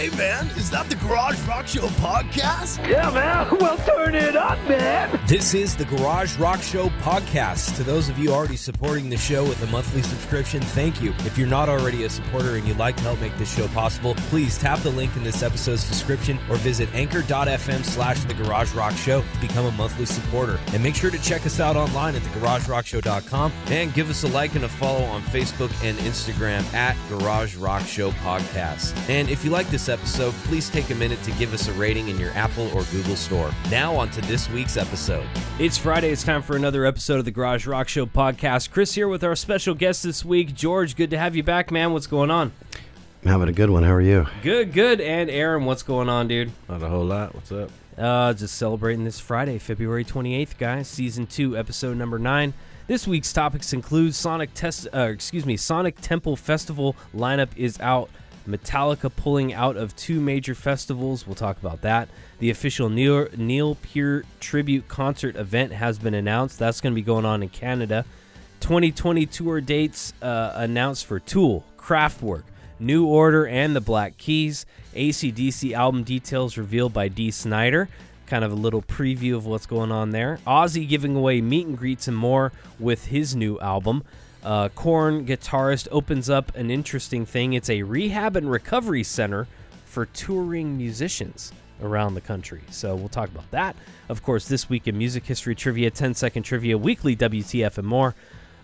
Hey man, is that the Garage Rock Show podcast? Yeah, man. Well, turn it up, man. This is the Garage Rock Show podcast. To those of you already supporting the show with a monthly subscription, thank you. If you're not already a supporter and you'd like to help make this show possible, please tap the link in this episode's description or visit anchor.fm slash the Garage Rock Show to become a monthly supporter. And make sure to check us out online at thegaragerockshow.com and give us a like and a follow on Facebook and Instagram at Garage Rock Show Podcast. And if you like this episode, please take a minute to give us a rating in your Apple or Google store. Now on to this week's episode. It's Friday. It's time for another episode of the Garage Rock Show podcast. Chris here with our special guest this week, George. Good to have you back, man. What's going on? I'm having a good one. How are you? Good, good. And Aaron, what's going on, dude? Not a whole lot. What's up? Uh, just celebrating this Friday, February 28th, guys. Season 2, episode number 9. This week's topics include Sonic Test uh, excuse me, Sonic Temple Festival lineup is out. Metallica pulling out of two major festivals. We'll talk about that. The official Neil, Neil Peart tribute concert event has been announced. That's going to be going on in Canada. 2020 tour dates uh, announced for Tool, Kraftwerk, New Order, and the Black Keys. ACDC album details revealed by Dee Snider. Kind of a little preview of what's going on there. Ozzy giving away meet and greets and more with his new album. Uh, Korn guitarist opens up an interesting thing. It's a rehab and recovery center for touring musicians around the country. So we'll talk about that. Of course, this week in music history trivia, 10 second trivia, weekly WTF, and more.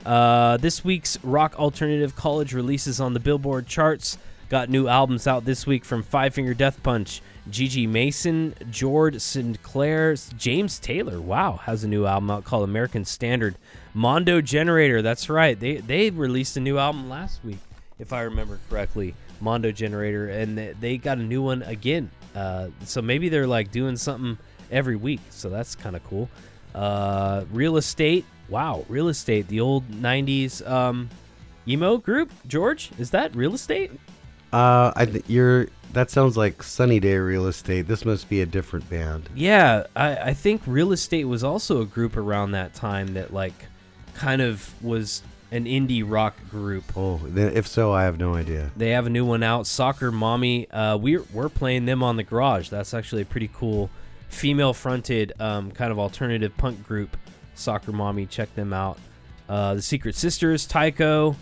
Uh, this week's rock alternative college releases on the Billboard charts. Got new albums out this week from Five Finger Death Punch, Gigi Mason, George Sinclair, James Taylor. Wow, has a new album out called American Standard. Mondo Generator. That's right. They they released a new album last week, if I remember correctly. Mondo Generator, and they, they got a new one again. Uh, so maybe they're like doing something every week. So that's kind of cool. Uh, Real Estate. Wow, Real Estate. The old '90s um, emo group. George, is that Real Estate? Uh, I th- you're. That sounds like Sunny Day Real Estate. This must be a different band. Yeah, I, I think Real Estate was also a group around that time that like kind of was an indie rock group. Oh, then if so, I have no idea. They have a new one out, Soccer Mommy. Uh, we're we're playing them on the Garage. That's actually a pretty cool female-fronted um, kind of alternative punk group. Soccer Mommy, check them out. Uh, the Secret Sisters, Tycho,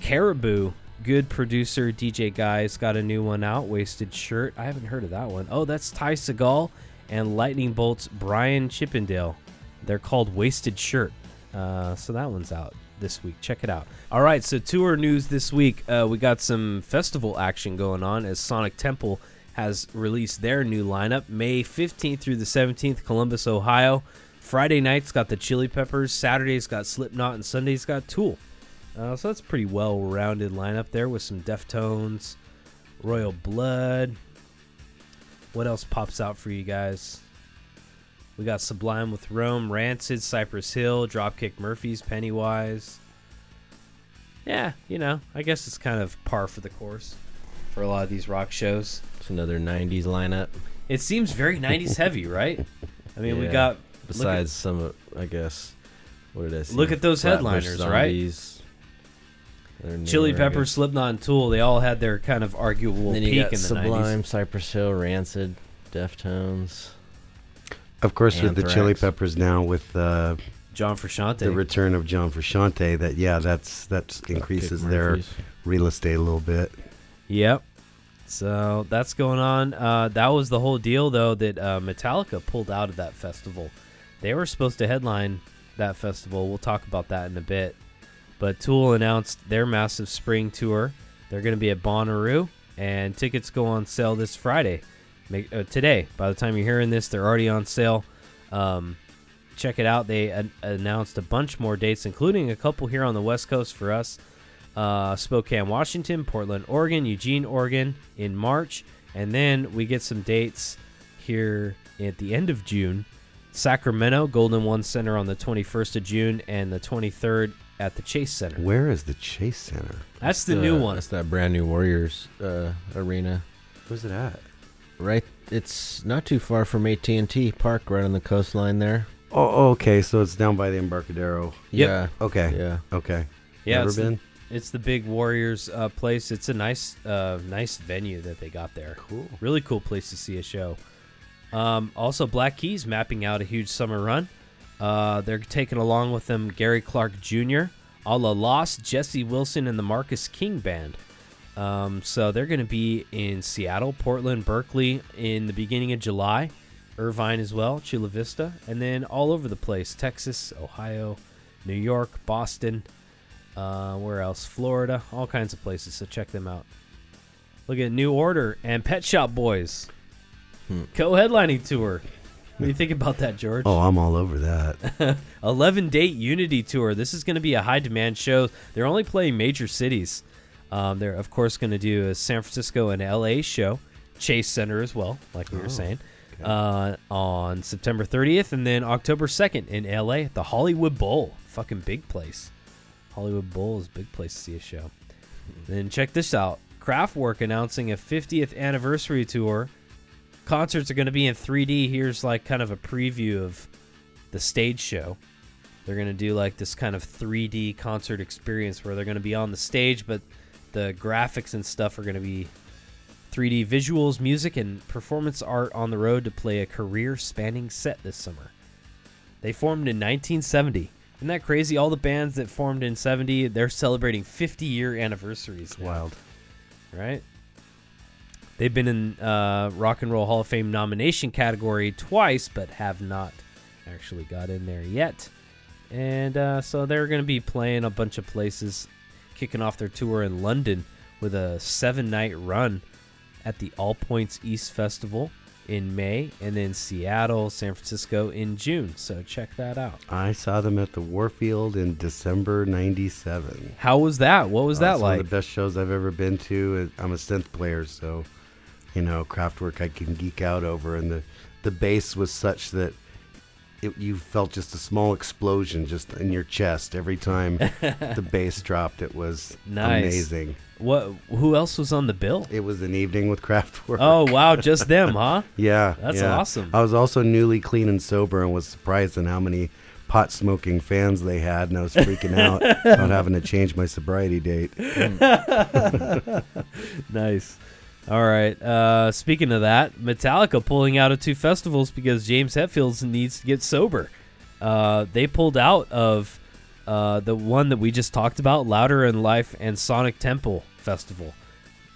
Caribou, good producer DJ Guy's got a new one out. Wasted Shirt. I haven't heard of that one. Oh, that's Ty Segall and Lightning Bolt's Brian Chippendale. They're called Wasted Shirt. Uh, so that one's out this week. Check it out. All right, so tour news this week. Uh, we got some festival action going on as Sonic Temple has released their new lineup May 15th through the 17th, Columbus, Ohio. Friday night's got the Chili Peppers, Saturday's got Slipknot, and Sunday's got Tool. Uh, so that's a pretty well rounded lineup there with some Deftones, Royal Blood. What else pops out for you guys? We got Sublime with Rome, Rancid, Cypress Hill, Dropkick Murphys, Pennywise. Yeah, you know, I guess it's kind of par for the course for a lot of these rock shows. It's another '90s lineup. It seems very 90s heavy, right? I mean, we got Besides some, I guess, what did I see? Look at those Flatbush headliners, right? Zombies. Chili newer, I Peppers. Slipknot, and Tool. They all had their kind of arguable Then you peak got in the Sublime, 90s. Cypress Hill, Rancid, Deftones. Of course, with the Chili Peppers now, with uh, John Frusciante. the return of John Frusciante, that yeah, that's that increases their Murphys. real estate a little bit. Yep. So that's going on. Uh, that was the whole deal, though, that uh, Metallica pulled out of that festival. They were supposed to headline that festival. We'll talk about that in a bit. But Tool announced their massive spring tour. They're going to be at Bonnaroo, and tickets go on sale this Friday. Make, uh, today, by the time you're hearing this, they're already on sale. Um, check it out. They an- announced a bunch more dates, including a couple here on the West Coast for us uh, Spokane, Washington, Portland, Oregon, Eugene, Oregon in March. And then we get some dates here at the end of June. Sacramento, Golden One Center on the 21st of June and the 23rd at the Chase Center. Where is the Chase Center? That's the new one. That's that brand new Warriors uh, arena. Where's it at? Right, it's not too far from AT&T Park, right on the coastline there. Oh, okay. So it's down by the Embarcadero. Yep. Yeah. Okay. Yeah. Okay. Yeah, Never it's, been. It's the big Warriors uh, place. It's a nice, uh, nice venue that they got there. Cool. Really cool place to see a show. Um, also, Black Keys mapping out a huge summer run. Uh, they're taking along with them Gary Clark Jr., Allah-Las, Jesse Wilson, and the Marcus King Band. Um, so they're going to be in Seattle, Portland, Berkeley in the beginning of July, Irvine as well, Chula Vista, and then all over the place Texas, Ohio, New York, Boston, uh, where else? Florida, all kinds of places. So check them out. Look at New Order and Pet Shop Boys co headlining tour. What do you think about that, George? Oh, I'm all over that. 11 date Unity tour. This is going to be a high demand show. They're only playing major cities. Um, they're, of course, going to do a San Francisco and LA show, Chase Center as well, like we were saying, uh, on September 30th, and then October 2nd in LA at the Hollywood Bowl. Fucking big place. Hollywood Bowl is a big place to see a show. Then check this out Kraftwerk announcing a 50th anniversary tour. Concerts are going to be in 3D. Here's like kind of a preview of the stage show. They're going to do like this kind of 3D concert experience where they're going to be on the stage, but the graphics and stuff are going to be 3D visuals, music, and performance art on the road to play a career spanning set this summer. They formed in 1970. Isn't that crazy? All the bands that formed in 70, they're celebrating 50 year anniversaries now Wild. right? They've been in uh, Rock and Roll Hall of Fame nomination category twice, but have not actually got in there yet. And uh, so they're going to be playing a bunch of places, kicking off their tour in London with a seven night run at the All Points East Festival in May, and then Seattle, San Francisco in June. So check that out. I saw them at the Warfield in December '97. How was that? What was that It's one like? of the best shows I've ever been to. I'm a synth player, so you know, Kraftwerk I can geek out over, and the the bass was such that it, you felt just a small explosion just in your chest every time the bass dropped. It was Nice. amazing. What? Who else was on the bill? It was an evening with Kraftwerk. Oh wow, just them, huh? yeah, That's yeah. awesome. I was also newly clean and sober, and was surprised in how many pot smoking fans they had, and I was freaking out about having to change my sobriety date. Nice. All right. Uh, speaking of that, Metallica pulling out of two festivals because James Hetfield needs to get sober. Uh, they pulled out of uh, the one that we just talked about, Louder Than Life and Sonic Temple Festival.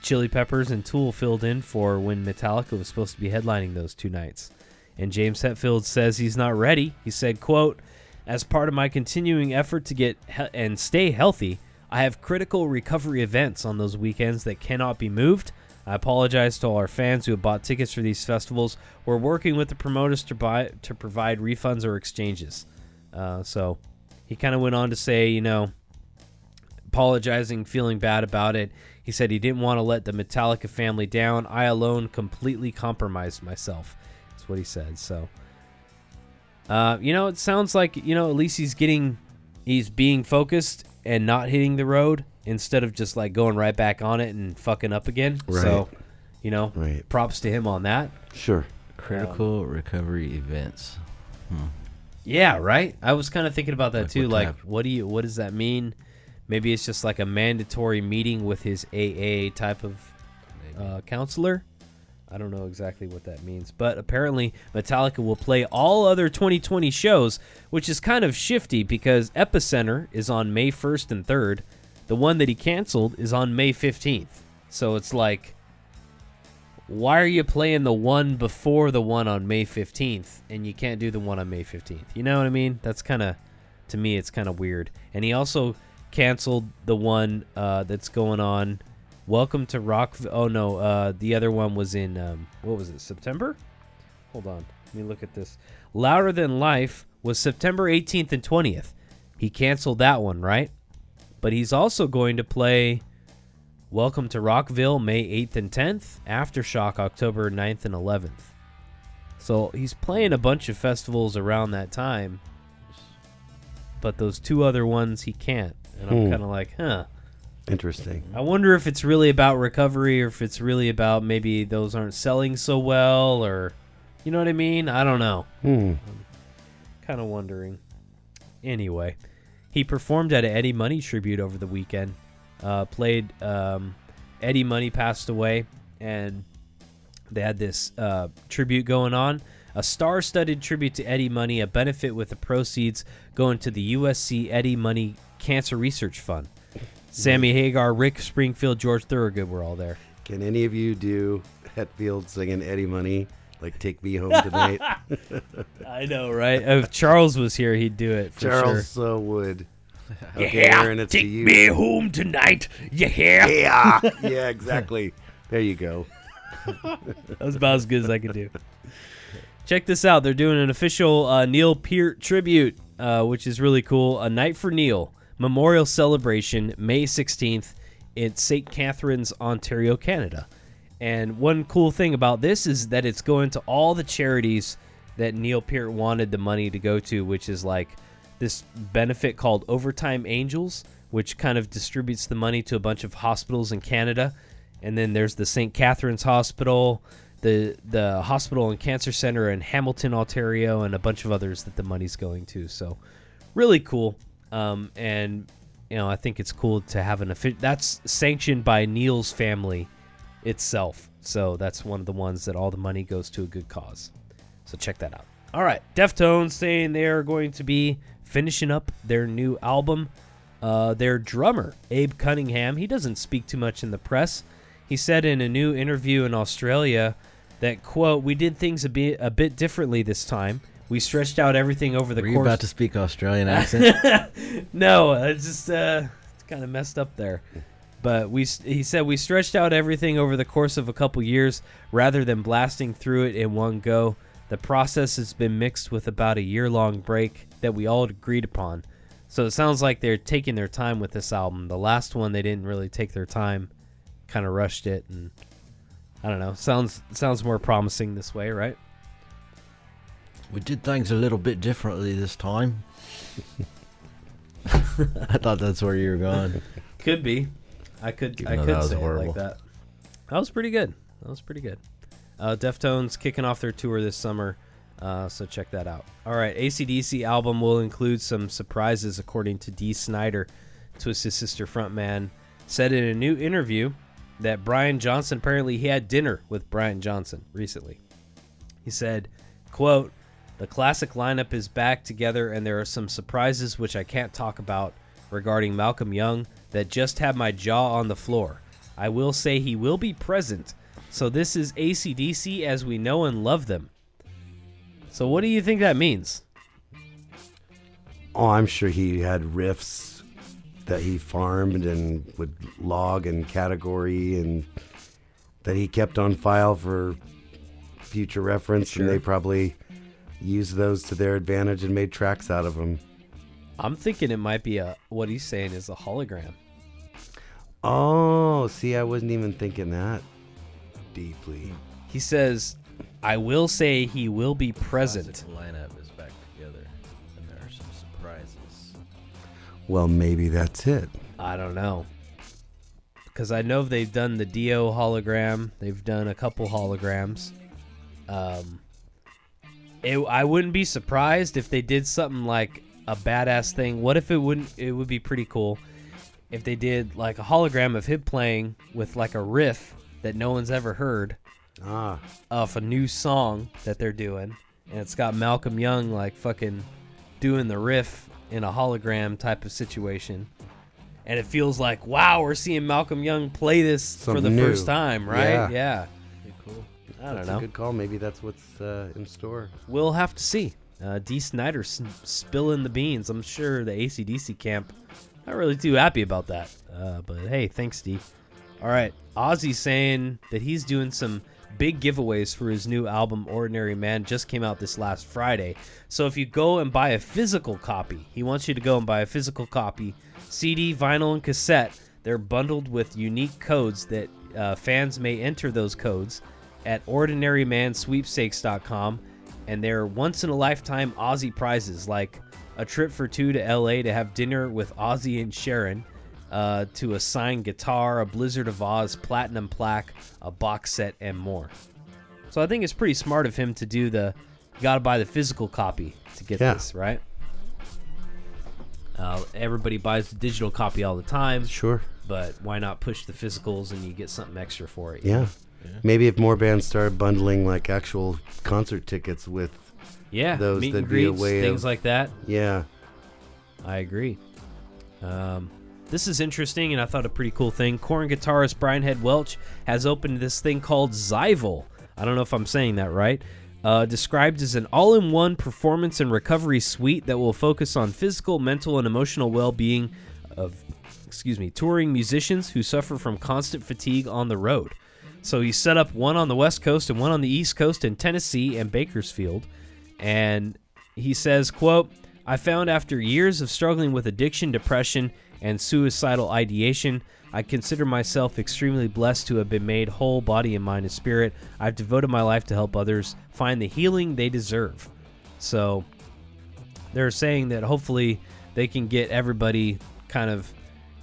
Chili Peppers and Tool filled in for when Metallica was supposed to be headlining those two nights. And James Hetfield says he's not ready. He said, quote, as part of my continuing effort to get he- and stay healthy, I have critical recovery events on those weekends that cannot be moved. I apologize to all our fans who have bought tickets for these festivals. We're working with the promoters to buy to provide refunds or exchanges. Uh, so he kind of went on to say, you know, apologizing, feeling bad about it. He said he didn't want to let the Metallica family down. I alone completely compromised myself. That's what he said. So, uh, you know, it sounds like you know at least he's getting, he's being focused and not hitting the road instead of just like going right back on it and fucking up again. So, you know, Right. props to him on that. Sure. Critical recovery events. Yeah, right. I was kind of thinking about that Like too. what Like, type? what do you? What does that mean? Maybe it's just like a mandatory meeting with his AA type of uh, counselor. I don't know exactly what that means, but apparently Metallica will play all other 2020 shows, which is kind of shifty because Epicenter is on May 1st and 3rd. The one that he canceled is on May 15th. So it's like, why are you playing the one before the one on May 15th and you can't do the one on May 15th? You know what I mean? That's kind of, to me, it's kind of weird. And he also canceled the one uh, that's going on. Welcome to Rock. Oh no, uh, the other one was in um, what was it? September. Hold on, let me look at this. Louder Than Life was September 18th and 20th. He canceled that one, right? But he's also going to play Welcome to Rockville May 8th and 10th, Aftershock October 9th and 11th. So he's playing a bunch of festivals around that time, but those two other ones he can't. And I'm Hmm. kind of like, huh. Interesting. I wonder if it's really about recovery or if it's really about maybe those aren't selling so well or you know what I mean? I don't know. Hmm. Kind of wondering. Anyway, he performed at an Eddie Money tribute over the weekend. uh, played. Um, Eddie Money passed away, and they had this uh, tribute going on. A star-studded tribute to Eddie Money, a benefit with the proceeds going to the USC Eddie Money Cancer Research Fund. Sammy Hagar, Rick Springfield, George Thorogood were all there. Can any of you do Hetfield singing Eddie Money? Like take me home tonight. I know, right? If Charles was here, he'd do it for Charles sure. so would. Okay, Aaron, it's Take you. me home tonight. You hear? Yeah, yeah, exactly. There you go. That was about as good as I could do. Check this out. They're doing an official uh, Neil Peart tribute, uh, which is really cool. A Night for Neil memorial celebration, May 16th in St. Catharines, Ontario, Canada. And one cool thing about this is that it's going to all the charities that Neil Peart wanted the money to go to, which is like this benefit called Overtime Angels, which kind of distributes the money to a bunch of hospitals in Canada. And then there's the St. Catharines Hospital, the the hospital and cancer center in Hamilton, Ontario, and a bunch of others that the money's going to. So, really cool. Um, and you know, I think it's cool to have an official. That's sanctioned by Neil's family itself. So that's one of the ones that all the money goes to a good cause. So check that out. All right, Deftones saying they are going to be finishing up their new album. Uh, their drummer, Abe Cunningham, he doesn't speak too much in the press. He said in a new interview in Australia that quote, "We did things a bit a bit differently this time. We stretched out everything over the Were you course." about to speak Australian accent? no, it's just uh, it's kind of messed up there. But we, he said, we stretched out everything over the course of a couple years rather than blasting through it in one go. The process has been mixed with about a year long break that we all agreed upon. So it sounds like they're taking their time with this album. The last one, they didn't really take their time, kind of rushed it, and I don't know. Sounds sounds more promising this way, right? we did things a little bit differently this time. I thought that's where you were going. Could be. I could. Even I could say it like that. That was pretty good. That was pretty good. Uh, Deftones kicking off their tour this summer, uh, so check that out. All right, ACDC album will include some surprises, according to Dee Snider, Twisted Sister frontman, said in a new interview that Brian Johnson apparently he had dinner with Brian Johnson recently. He said, "quote The classic lineup is back together, and there are some surprises which I can't talk about regarding Malcolm Young that just had my jaw on the floor. I will say he will be present. So this is ACDC as we know and love them. So what do you think that means? Oh, I'm sure he had riffs that he farmed and would log and category and that he kept on file for future reference Sure. and they probably used those to their advantage and made tracks out of them. I'm thinking it might be a what he's saying is a hologram. Oh, see, I wasn't even thinking that deeply. He says, "I will say he will be present." Classic lineup is back together, and there are some surprises. Well, maybe that's it. I don't know. Because I know they've done the Dio hologram. They've done a couple holograms. Um, it, I wouldn't be surprised if they did something like a badass thing. What if it wouldn't? It would be pretty cool if they did like a hologram of him playing with like a riff that no one's ever heard Ah, of a new song that they're doing, and it's got Malcolm Young like fucking doing the riff in a hologram type of situation. And it feels like, wow, we're seeing Malcolm Young play this for the new. first time, right? Yeah. Yeah. Cool. I don't that's know. a good call. Maybe that's what's uh, in store. We'll have to see. Uh, Dee Snider spilling the beans. I'm sure the ACDC camp not really too happy about that. Uh, but hey, thanks, D. All right, Ozzy saying that he's doing some big giveaways for his new album Ordinary Man just came out this last Friday. So if you go and buy a physical copy, he wants you to go and buy a physical copy, CD, vinyl, and cassette. They're bundled with unique codes that uh, fans may enter those codes at ordinarymansweepstakes.com and they're once in a lifetime Ozzy prizes like a trip for two to LA to have dinner with Ozzy and Sharon, uh, to a signed guitar, a Blizzard of Ozz platinum plaque, a box set, and more. So I think it's pretty smart of him to do the you got to buy the physical copy to get Yeah. this, right? Uh, everybody buys the digital copy all the time. Sure. but why not push the physicals and you get something extra for it? Yeah. know? Maybe if more bands started bundling like actual concert tickets with, yeah. Those meet that'd be a greets, way things of- like that. yeah, I agree. Um, this is interesting, and I thought a pretty cool thing. Korn guitarist Brian Head Welch has opened this thing called Zyval. I don't know if I'm saying that right. Uh, described as an all-in-one performance and recovery suite that will focus on physical, mental, and emotional well-being of, excuse me, touring musicians who suffer from constant fatigue on the road. So he set up one on the West Coast and one on the East Coast in Tennessee and Bakersfield. And he says, quote, I found after years of struggling with addiction, depression, and suicidal ideation, I consider myself extremely blessed to have been made whole body and mind and spirit. I've devoted my life to help others find the healing they deserve. So they're saying that hopefully they can get everybody kind of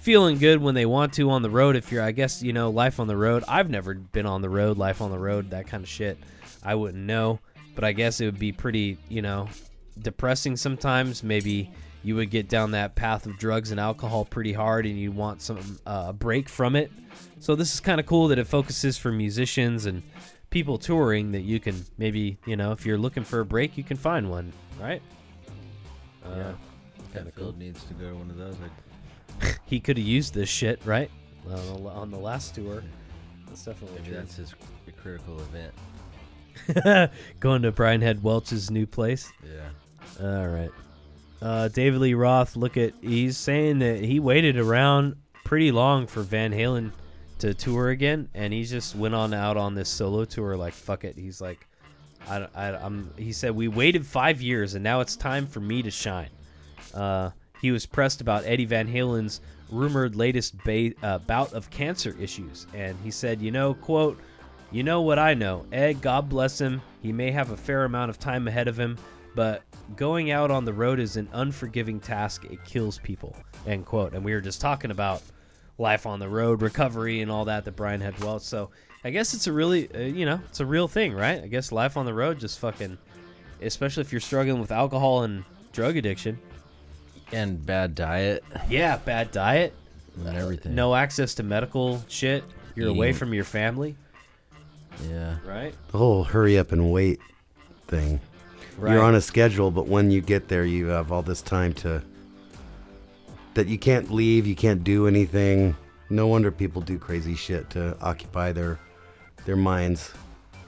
feeling good when they want to on the road if you're i guess you know life on the road i've never been on the road life on the road that kind of shit i wouldn't know but i guess it would be pretty you know depressing sometimes maybe you would get down that path of drugs and alcohol pretty hard and you want some uh, break from it so this is kind of cool that it focuses for musicians and people touring that you can maybe you know if you're looking for a break you can find one right Yeah. Uh, kinda Hetfield cool. needs to go to one of those. I- he could have used this shit, right? On the, on the last tour. That's definitely Maybe true. that's his critical event. Going to Brian Head Welch's new place. Yeah. All right. Uh, David Lee Roth, look at he's saying that he waited around pretty long for Van Halen to tour again, and he just went on out on this solo tour. Like fuck it, he's like, I, I, am He said we waited five years, and now it's time for me to shine. Uh, he was pressed about Eddie Van Halen's rumored latest ba- uh, bout of cancer issues, and he said, "You know, quote." You know what I know. Ed, God bless him. He may have a fair amount of time ahead of him, but going out on the road is an unforgiving task. It kills people. End quote. And we were just talking about life on the road, recovery, and all that that Brian Head Welch. So I guess it's a really, uh, you know, it's a real thing, right? I guess life on the road just fucking, especially if you're struggling with alcohol and drug addiction. And bad diet Yeah, bad diet, and everything. no access to medical shit. You're away from your family, Yeah. right? the whole hurry up and wait thing. Right. You're on a schedule, but when you get there, you have all this time to that you can't leave, you can't do anything. No wonder people do crazy shit to occupy their their minds.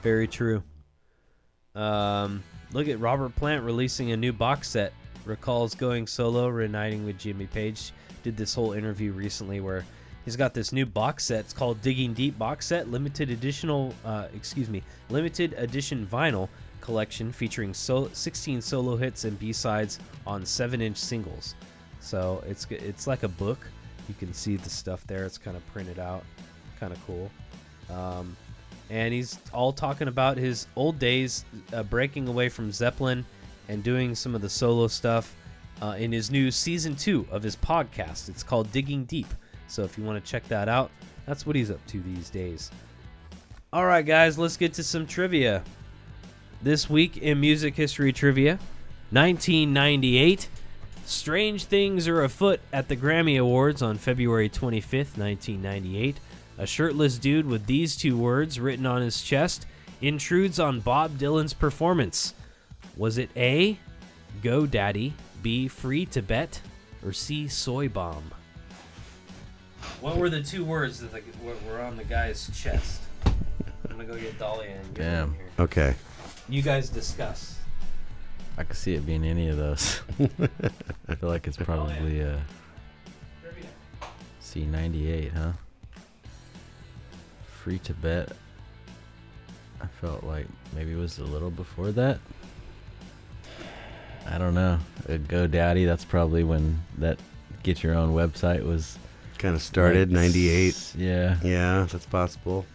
Very true. Um, look at Robert Plant releasing a new box set. Recalls going solo, reuniting with Jimmy Page. Did this whole interview recently where he's got this new box set. It's called Digging Deep box set, limited additional, uh, excuse me, limited edition vinyl collection featuring so- 16 solo hits and B-sides on 7-inch singles. So it's it's like a book. You can see the stuff there. It's kind of printed out, kind of cool. Um, and he's all talking about his old days uh, breaking away from Zeppelin and doing some of the solo stuff uh, in his new season two of his podcast. It's called Digging Deep. So if you want to check that out, that's what he's up to these days. All right, guys, let's get to some trivia. This week in music history trivia, 1998. Strange things are afoot at the Grammy Awards on February 25th, 1998. A shirtless dude with these two words written on his chest intrudes on Bob Dylan's performance. Was it A, Go Daddy, B, Free Tibet, or C, Soy Bomb? What were the two words that were on the guy's chest? I'm gonna go get Dahlia and get Damn. in here. Okay. You guys discuss. I could see it being any of those. I feel like it's probably uh, C98, huh? Free Tibet. I felt like maybe it was a little before that. I don't know. Uh, GoDaddy, that's probably when that get your own website was Kind of started like, 98. Yeah. Yeah, that's possible.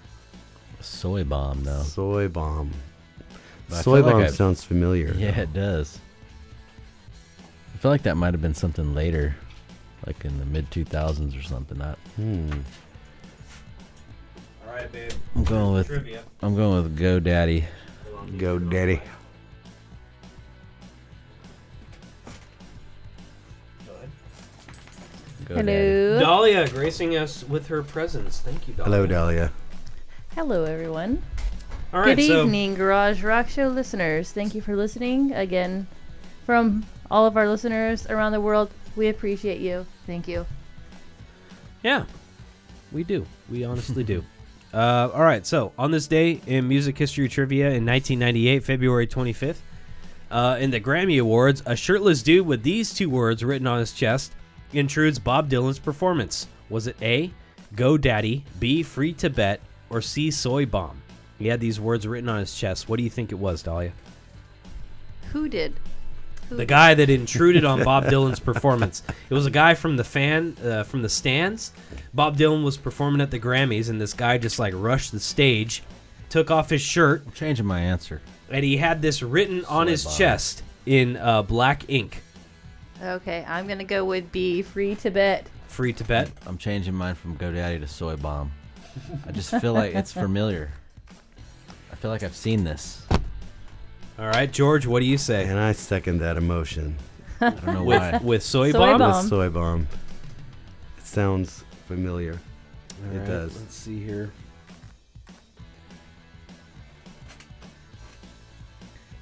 Soy bomb though. Soy bomb. But Soy feel like bomb sounds familiar. Yeah, it does. I feel like that might have been something later, like in the mid 2000s or something. Not. Hmm. All right, babe. I'm going with Trivia. I'm going with GoDaddy. Go Go ahead. Daddy. Hello. Dahlia gracing us with her presence. Thank you, Dahlia. Hello, Dahlia. Hello, everyone. All right, Good so evening, Garage Rock Show listeners. Thank you for listening again. From all of our listeners around the world, we appreciate you. Thank you. yeah, we do. We honestly do. Uh, all right, so on this day in music history trivia in 1998, February 25th, uh, in the Grammy Awards, a shirtless dude with these two words written on his chest intrudes Bob Dylan's performance. Was it A, Go Daddy, B, Free Tibet, or C, Soy Bomb? He had these words written on his chest. What do you think it was, Dahlia? Who did? Who the did? guy that intruded on Bob Dylan's performance. It was a guy from the fan uh, from the stands. Bob Dylan was performing at the Grammys, and this guy just like rushed the stage, took off his shirt, I'm changing my answer. and he had this written on his bomb. chest in uh, black ink. Okay, I'm gonna go with B. Free Tibet. Free Tibet. I'm changing mine from GoDaddy to Soy Bomb. I just feel like it's familiar. I feel like I've seen this. All right, George, what do you say? And I second that emotion. I don't know why. With with soy, Soy bomb. bomb. The soy bomb. It sounds familiar. All It right, does. Let's see here.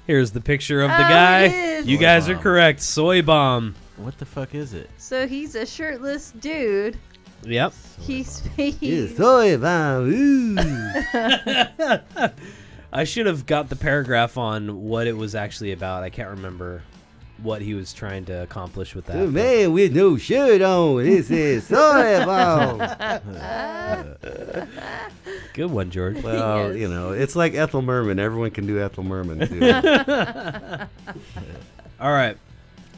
Here's the picture of the Oh, guy. it is. You Soy guys are bomb. correct. Soy bomb. What the fuck is it? So he's a shirtless dude. Yep. He's Yeah, he's soy bomb. Ooh. I should have got the paragraph on what it was actually about. I can't remember what he was trying to accomplish with that. The man with no shirt on. This is soy bomb. Good one, George. Well, Yes. you know, it's like Ethel Merman. Everyone can do Ethel Merman too. All right.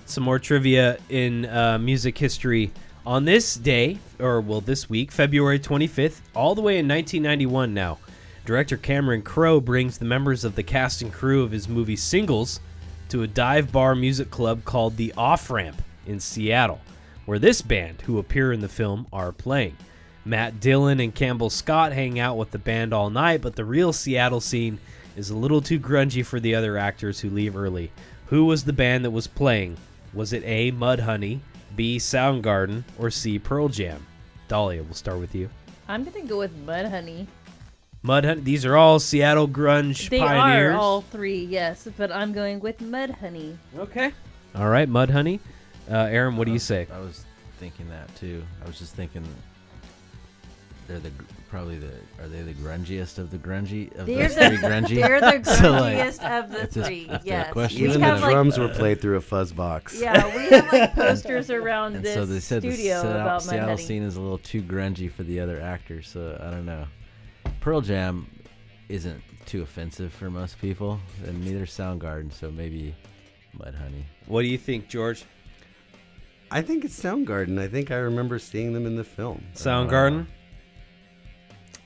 Some more trivia in uh, music history. On this day, or well, this week, February 25th, all the way in 1991 now, director Cameron Crowe brings the members of the cast and crew of his movie Singles to a dive bar music club called the Off Ramp in Seattle, where this band, who appear in the film, are playing. Matt Dillon and Campbell Scott hang out with the band all night, but the real Seattle scene is a little too grungy for the other actors who leave early. Who was the band that was playing? Was it A. Mudhoney, B. Soundgarden, or C. Pearl Jam? Dahlia, we'll start with you. I'm gonna go with Mudhoney. Mudhoney. These are all Seattle grunge They pioneers. are all three, yes, but I'm going with Mudhoney. okay. All right, Mudhoney. Uh, Aaron, what do you say? I was thinking that too. I was just thinking they're the gr- probably the are they the grungiest of the grungy of They're the the, three grungy? they're the So, like, grungiest of the if this- three. if the yes, question we Even have the like drums were played through a fuzz box. yeah, we have like posters around and this so they said the studio Seattle, about Seattle Mudhoney. scene is a little too grungy for the other actors. So I don't know. Pearl Jam isn't too offensive for most people, and neither Soundgarden. So maybe Mudhoney. What do you think, George? I think it's Soundgarden. I think I remember seeing them in the film. Soundgarden?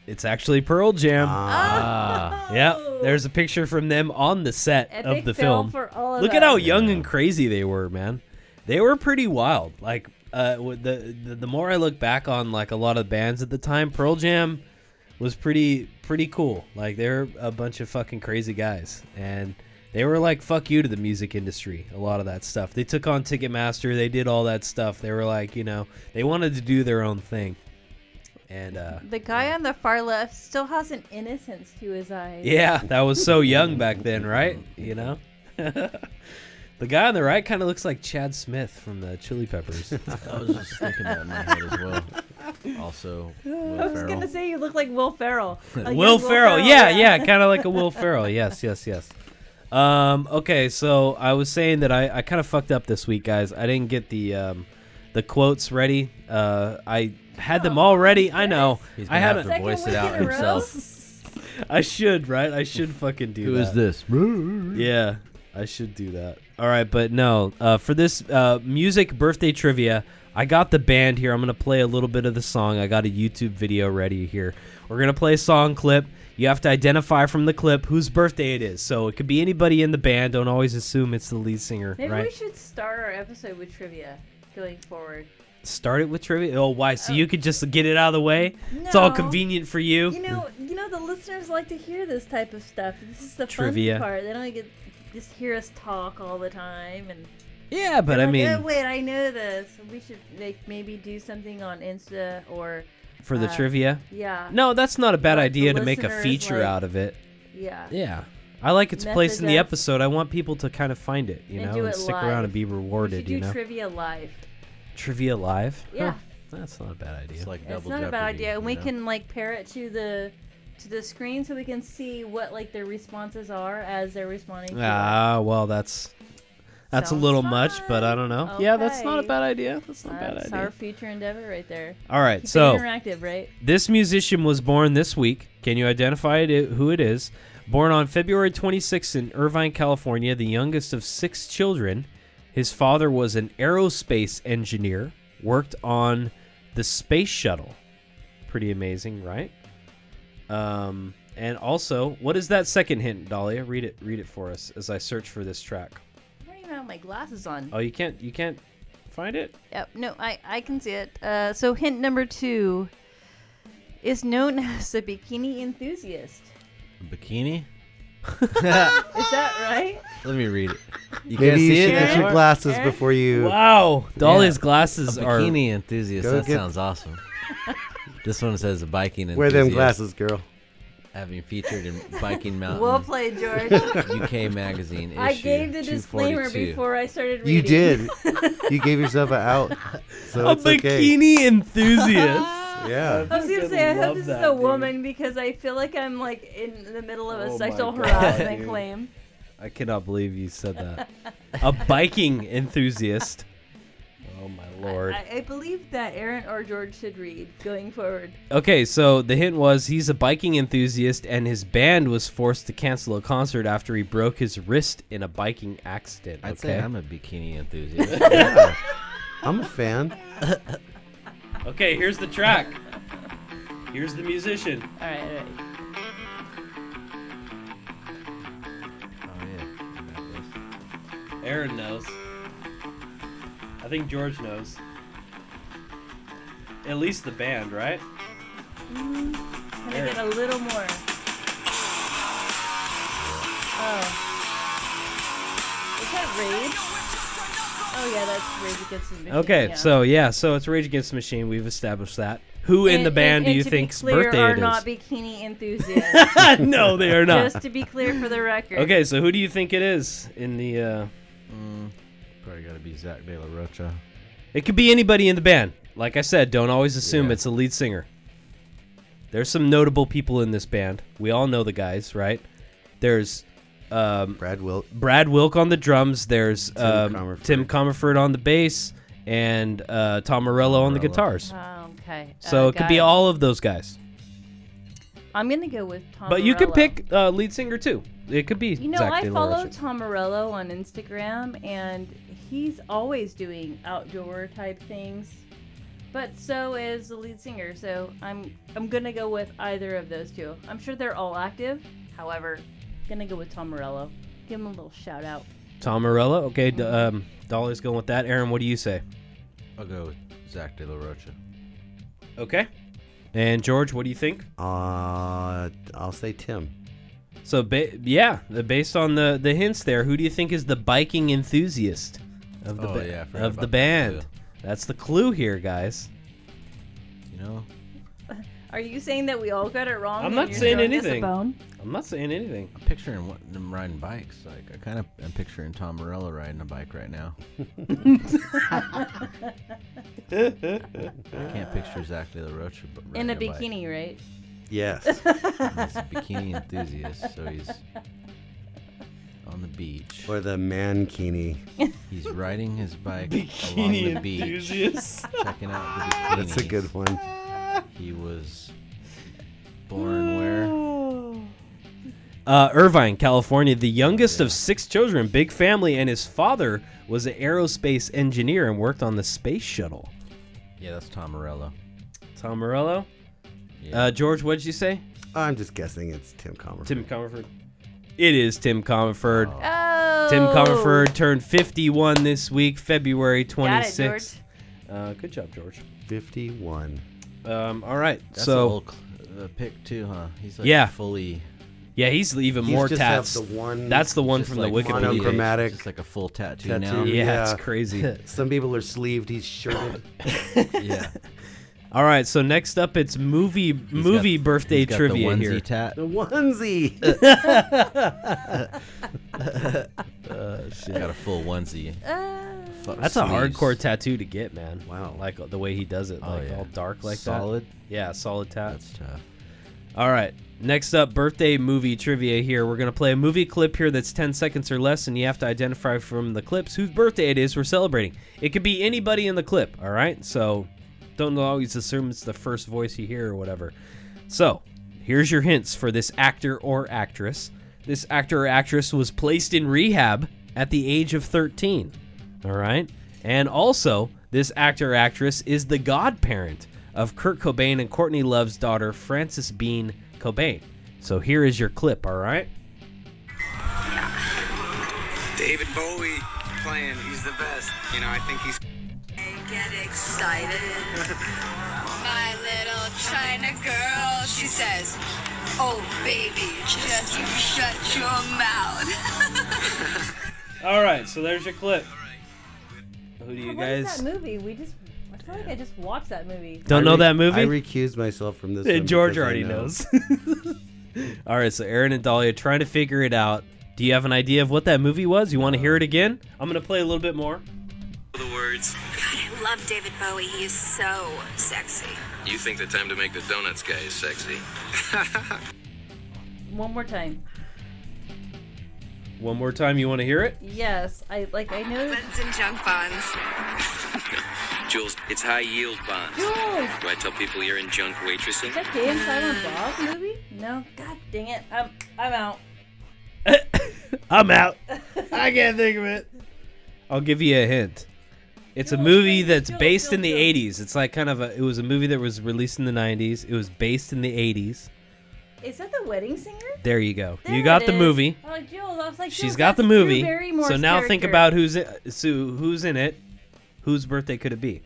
It's actually Pearl Jam. Ah, yeah, there's a picture from them on the set Epic of the film film. for all of Look at how young and crazy they were, man. They were pretty wild. Like uh, the, the the more I look back on like a lot of bands at the time, Pearl Jam was pretty pretty cool. Like they're a bunch of fucking crazy guys, and they were like fuck you to the music industry. A lot of that stuff. They took on Ticketmaster. They did all that stuff. They were like you know they wanted to do their own thing, and uh, The guy on the far left still has an innocence to his eyes. yeah, that was so young back then, right? You know. The guy on the right kind of looks like Chad Smith from the Chili Peppers. I was just thinking that in my head as well. Also, Will I was Ferrell. gonna say you look like Will Ferrell. A young Will Ferrell, yeah, yeah, kind of like a Will Ferrell. Yes, yes, yes. Um, okay, so I was saying that I, I kind of fucked up this week, guys. I didn't get the um, the quotes ready. Uh, I had them all ready. I know. He's I gonna had. have to Second voice it week out in a row? himself. I should, right? I should fucking do Who that. is this? Yeah, I should do that. All right, but no. Uh, for this uh, music birthday trivia, I got the band here. I'm gonna play a little bit of the song. I got a YouTube video ready here. We're gonna play a song clip. You have to identify from the clip whose birthday it is. So it could be anybody in the band. Don't always assume it's the lead singer, Maybe right? we should start our episode with trivia going forward. Start it with trivia. Oh, why? So oh. you could just get it out of the way. It's all convenient for you. You know, you know, the listeners like to hear this type of stuff. This is the Trivia. fun part. They don't get just hear us talk all the time and Yeah, but I Like, mean, "Oh, wait, I know this. We should like maybe do something on Insta or for the uh, trivia. yeah, No, that's not a bad Let idea to make a feature like- out of it. yeah. Yeah. I like its place in the episode. I want people to kind of find it, you And know, and it stick around and be rewarded, you know. trivia live. Trivia live. Yeah, Huh, that's not a bad idea. It's like it's double not a bad idea, and we know? can like pair it to the to the screen so we can see what like their responses are as they're responding. to it. Ah, well, that's that's a Sounds little much, but I don't know. Yeah, that's not a bad idea. That's not a bad That's idea. our future endeavor right there. All right, Keep so interactive, right? This musician was born this week. Can you identify it, who it is? Born on February 26th in Irvine, California, the youngest of six children. His father was an aerospace engineer, worked on the space shuttle. Pretty amazing, right? Um, and also, what is that second hint, Dahlia? Read it. Read it for us as I search for this track. My glasses on. Oh, you can't. You can't find it. Yep. No, I I can see it. Uh, so hint number two is known as a bikini enthusiast. Bikini? Is that right? Let me read it. You Maybe can't you see should it get your glasses Aaron? before you. Wow, Dahlia's A glasses are. bikini enthusiast. Go that get- sounds awesome. this one says a biking enthusiast. Wear them glasses, girl. Having featured in Biking Mountain Well played, George. UK magazine issue I gave the disclaimer before I started reading. You did. you gave yourself an out. So a it's okay. bikini enthusiast. Yeah. I was gonna say I hope this that, is a dude. woman because I feel like I'm like in the middle of a Oh sexual God, harassment dude. claim. I cannot believe you said that. a biking enthusiast. My lord. I, I believe that Aaron or George should read going forward. Okay, so the hint was he's a biking enthusiast and his band was forced to cancel a concert after he broke his wrist in a biking accident. I'd okay. say I'm a bikini enthusiast. yeah. I'm a fan. okay, here's the track. Here's the musician. All right, all right. oh yeah. Aaron knows. I think George knows. At least the band, right? Can I get a little more? Oh. Is that Rage? Oh yeah, that's Rage Against the Machine. Okay, yeah. so yeah, so it's Rage Against the Machine. We've established that. Who in And- the band and- do you to be think's clear, birthday are it not is? bikini enthusiasts. no, they are not. Just to be clear for the record. Okay, so who do you think it is in the? uh Mm, probably got to be Zach De La Rocha. It could be anybody in the band. Like I said, don't always assume Yeah. it's a lead singer. There's some notable people in this band. We all know the guys, right? There's um, Brad Wilt. Brad Wilk on the drums. There's Tim um, Commerford. Tim Commerford on the bass, and uh, Tom Morello on the Morello. guitars. Oh, okay. So Uh, it could be guys, all of those guys. I'm gonna go with Tom. But you could Morello. pick uh, lead singer too. It could be. You know, Zach I De La follow Rocha. Tom Morello on Instagram, and he's always doing outdoor type things. But so is the lead singer, so I'm I'm gonna go with either of those two. I'm sure they're all active. However, gonna go with Tom Morello. Give him a little shout out. Tom Morello. Okay, d- um, Dolly's going with that. Aaron, what do you say? I'll go with Zach De La Rocha. Okay. And George, what do you think? Uh, I'll say Tim. So, ba- yeah, based on the the hints there, who do you think is the biking enthusiast of the Oh, ba- yeah, of the about that, band? That's the clue here, guys. You know, Are you saying that we all got it wrong? I'm not saying throwing us a anything. I'm not saying anything. I'm picturing what, them riding bikes. Like I kind of am picturing Tom Morello riding a bike right now. I can't picture exactly the La Rocha b- In riding a bike. bikini, right? Yes. He's a bikini enthusiast, so he's on the beach. or the mankini. He's riding his bike along the beach, checking out the bikinis. That's a good one. He was born where? Uh, Irvine, California, the youngest of six children, big family, and his father was an aerospace engineer and worked on the space shuttle. Yeah, that's Tom Morello. Tom Morello. Yeah. Uh, George, what did you say? I'm just guessing it's Tim Commerford. Tim Commerford. It is Tim Commerford. Oh. Tim Commerford turned 51 this week, February Got it, 26th. Uh, good job, George. 51. Um, all right, That's a so little cl- uh, pick too, huh? He's like Yeah. fully Yeah, he's even He's more just have tats. the one That's the one from like the Wikipedia. monochromatic Just like a full tattoo, tattoo. now. Yeah, Yeah. it's crazy. Some people are sleeved. He's shirted. yeah. All right, so next up it's movie He's movie got- birthday he's got trivia the onesie here. Tat. the onesie. He's got a full onesie. Uh, Fuck That's a hardcore tattoo to get, man. Wow. Like the way he does it, Oh, like yeah. all dark like Solid. that. Yeah, solid tat. That's tough. All right. Next up, birthday movie trivia here. We're going to play a movie clip here that's 10 seconds or less, and you have to identify from the clips whose birthday it is we're celebrating. It could be anybody in the clip, all right? So don't always assume it's the first voice you hear or whatever. So here's your hints for this actor or actress. This actor or actress was placed in rehab at the age of 13, all right? And also, this actor or actress is the godparent of Kurt Cobain and Courtney Love's daughter, Frances Bean Cobain. So here is your clip, all right? David Bowie playing. He's the best. You know, I think he's. Get excited. My little China girl, she says, Oh, baby, just you shut your mouth. All right, so there's your clip. Who do you what is guys that movie? We just. I feel like I just watched that movie. don't I know re- that movie? I recused myself from this. One George because I already know. knows. All right, so Aaron and Dahlia trying to figure it out. Do you have an idea of what that movie was? You want to hear it again? I'm gonna play a little bit more. The words. God, I love David Bowie. He is so sexy. You think the time to make the donuts guy is sexy? One more time. One more time. You want to hear it? Yes, I like. I know. Buns and junk bonds. Jules, it's high yield bonds. Jules, Do I tell people you're in junk waitressing? is that Jay and Silent Bob movie? No. God dang it. I'm. I'm out. I'm out. I can't think of it. I'll give you a hint. It's a movie that's based in the 80s. It's like kind of a. It was a movie that was released in the 90s. It was based in the 80s. Is that the wedding singer? There you go. There you got the is. movie. Oh, Jules, I was like, She's got the that's Drew movie. Barrymore's So now think character. about who's in, so who's in it. Whose birthday could it be?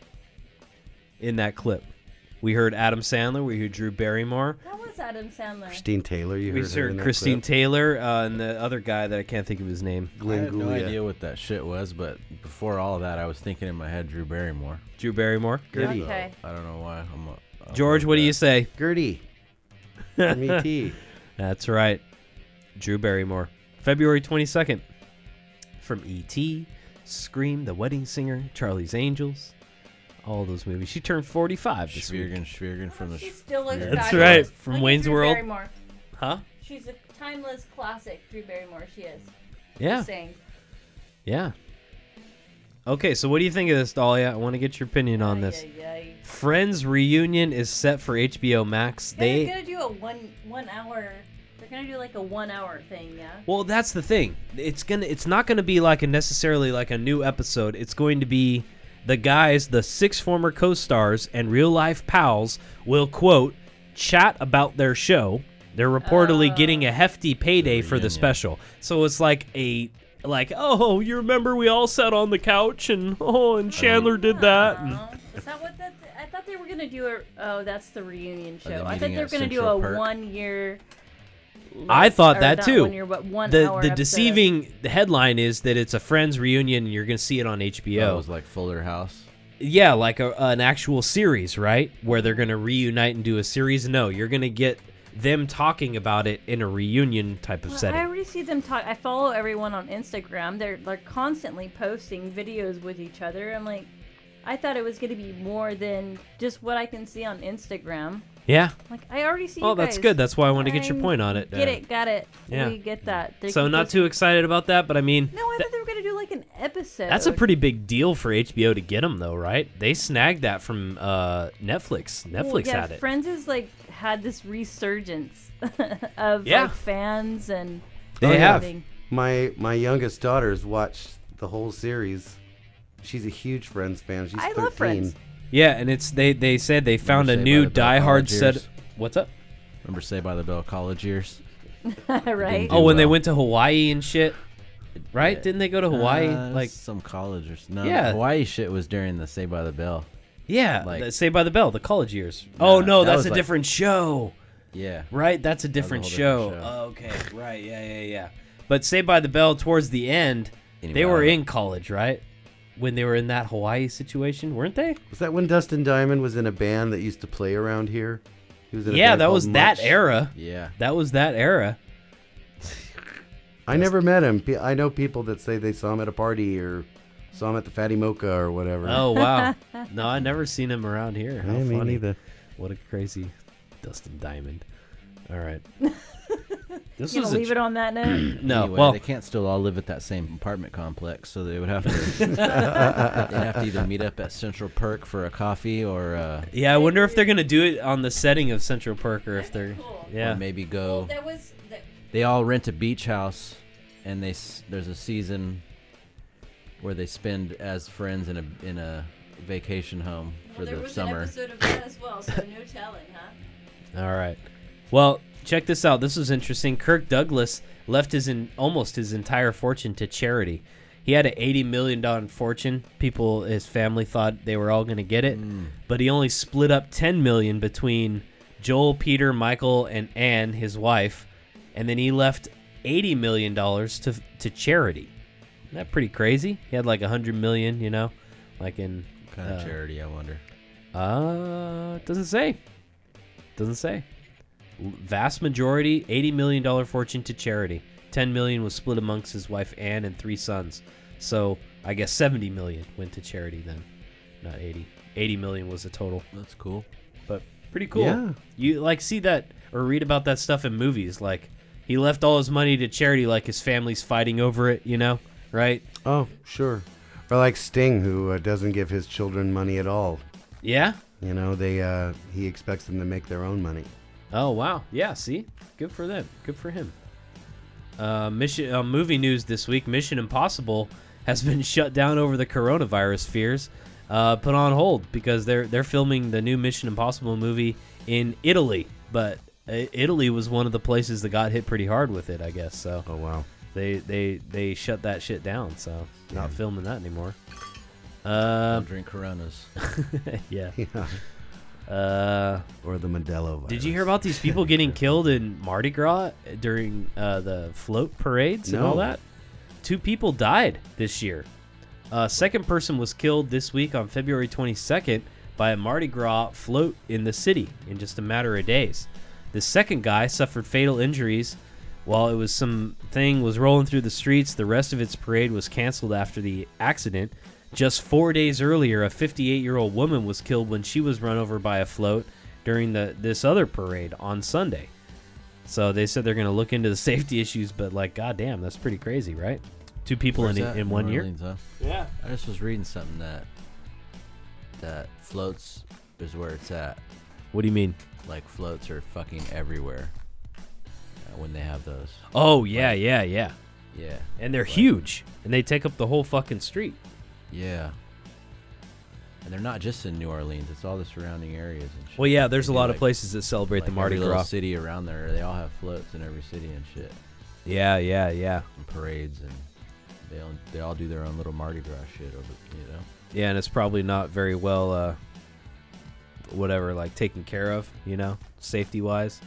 In that clip, we heard Adam Sandler. We heard Drew Barrymore. That was Adam Sandler. Christine Taylor. You We heard her in heard that Christine clip? Taylor uh, and the other guy that I can't think of his name. I Glenn have no Guglia. idea what that shit was, but before all of that, I was thinking in my head Drew Barrymore. Drew Barrymore. Gertie. Okay. I don't know why. I'm, uh, I'll George, go what with do you say? Gertie. From ET. That's right. Drew Barrymore. February 22nd. From E.T., Scream, The Wedding Singer, Charlie's Angels. All those movies. She turned 45 this week. Schwiergen, Schwiergen from the. She still looks That's fabulous. right, from Look at Wayne's Drew World. Barrymore. Huh? She's a timeless classic. Drew Barrymore. She is. Yeah. Just saying. Yeah. Okay, so what do you think of this, Dahlia? I want to get your opinion on Ay, this. ay, ay. Friends reunion is set for HBO Max. They're They gonna do a one one hour. They're gonna do like a one hour thing. Yeah. Well, that's the thing. It's gonna it's not gonna be like a necessarily like a new episode. It's going to be the guys, the six former co-stars and real life pals will quote chat about their show. They're reportedly uh. getting a hefty payday for the special. So it's like a like, oh, you remember we all sat on the couch and oh, and Chandler did that. And, is that what that? I thought they were gonna do a. Oh, that's the reunion show. I thought they were gonna do a Perk? one year. I thought or that too. One year, one the hour the episode. deceiving headline is that it's a friends reunion and you're going to see it on HBO. That was like Fuller House. Yeah, like a, an actual series, right? Where they're going to reunite and do a series. No, you're going to get them talking about it in a reunion type of Well, setting. I already see them talk. I follow everyone on Instagram. They're they're constantly posting videos with each other. I'm like, I thought it was gonna be more than just what I can see on Instagram. Yeah. Like I already see. Oh, you that's good. That's why I wanted to get your point on it. Get uh, it, got it. yeah. we get that. They're So not just- too excited about that, but I mean, No, I th- thought they were gonna do like an episode. that's a pretty big deal for HBO to get them, though, right? They snagged that from uh, Netflix. Well, Netflix yeah, had it. Friends has like had this resurgence of Yeah. like fans and They have. My my youngest daughter's watched the whole series. She's a huge Friends fan. She's I 13. love Friends. Yeah, and it's they they said they found a Saved by new the Bell diehard college set. years? What's up? Remember Say by the Bell college years? right? Do Oh, when they well. went to Hawaii and shit, right? Didn't they go to Hawaii? Uh, like, some college or s- no. Yeah. Hawaii shit was during the Say by the Bell. yeah, like- the Saved by the Bell, the college years. oh no, that that's was a like- different show. Yeah. Right, that's a was a different whole show. different show. Oh, okay, right, yeah, yeah, yeah. But Saved by the Bell towards the end, Anyway, they were don't in college, right? When they were in that Hawaii situation, weren't they? Was that when Dustin Diamond was in a band that used to play around here? He was in a Yeah, that was that era. Yeah. That was that era. I never met him. I know people that say they saw him at a party or saw him at the Fatty Mocha or whatever. Oh wow. no, I never seen him around here. How Yeah, funny. neither. What a crazy Dustin Diamond. All right. This You was leave tr- it on that note? no. Anyway, well, they can't still all live at that same apartment complex, so they would have to. they'd have to either meet up at Central Perk for a coffee, or uh, yeah. I wonder if they're gonna do it on the setting of Central Perk or if they're yeah. or maybe go. That was that, They all rent a beach house, and they there's a season where they spend as friends in a in a vacation home for the summer. of that as well, so no telling, huh? All right. Well, check this out. This was interesting. Kirk Douglas left his in, almost his entire fortune to charity. He had an eighty million dollar fortune. People, his family thought they were all going to get it, but he only split up ten million between Joel, Peter, Michael, and Anne, his wife, and then he left eighty million dollars to to charity. Isn't that pretty crazy? He had like a hundred million, you know, like in What kind of uh, charity, I wonder. uh, it doesn't say. Doesn't say. L- Vast majority, eighty million dollar fortune to charity. Ten million was split amongst his wife Anne and three sons. So I guess seventy million went to charity then, not eighty. Eighty million was the total, That's cool. but pretty cool. Yeah. You like see that or read about that stuff in movies. Like he left all his money to charity, like his family's fighting over it. You know, right? Oh, sure. Or like Sting, who uh, doesn't give his children money at all. Yeah. You know, they uh, he expects them to make their own money. Oh wow, yeah. See, good for them. Good for him. Uh, mission uh, movie news this week: Mission Impossible has been shut down over the coronavirus fears, uh, put on hold because they're they're filming the new Mission Impossible movie in Italy. But uh, Italy was one of the places that got hit pretty hard with it, I guess. So Oh wow. they they they shut that shit down. So not filming that anymore. Uh, drink Coronas. yeah. Yeah. Uh, Or the Modelo virus. Did you hear about these people getting killed in Mardi Gras during uh, the float parades and all that? Two people died this year. A second person was killed this week on February 22nd by a Mardi Gras float in the city in just a matter of days. The second guy suffered fatal injuries while it was some thing was rolling through the streets. The rest of its parade was canceled after the accident. Just four days earlier, a 58-year-old woman was killed when she was run over by a float during the this other parade on Sunday. So they said they're going to look into the safety issues, but like, goddamn, that's pretty crazy, right? Two people Where's in that? in one New year. Orleans, huh? Yeah. I just was reading something that that floats is where it's at. What do you mean? Like floats are fucking everywhere uh, when they have those. Oh yeah, yeah, yeah. Yeah. And they're Like- huge, and they take up the whole fucking street. Yeah. And they're not just in New Orleans; it's all the surrounding areas. And shit. Well, yeah, there's a lot of places that celebrate like the Mardi every Gras. city around there. They all have floats in every city and shit, Yeah, yeah, yeah, and parades, and they all they all do their own little Mardi Gras shit over, you know. yeah. And it's probably not very well, uh, whatever, like taken care of, you know, safety wise.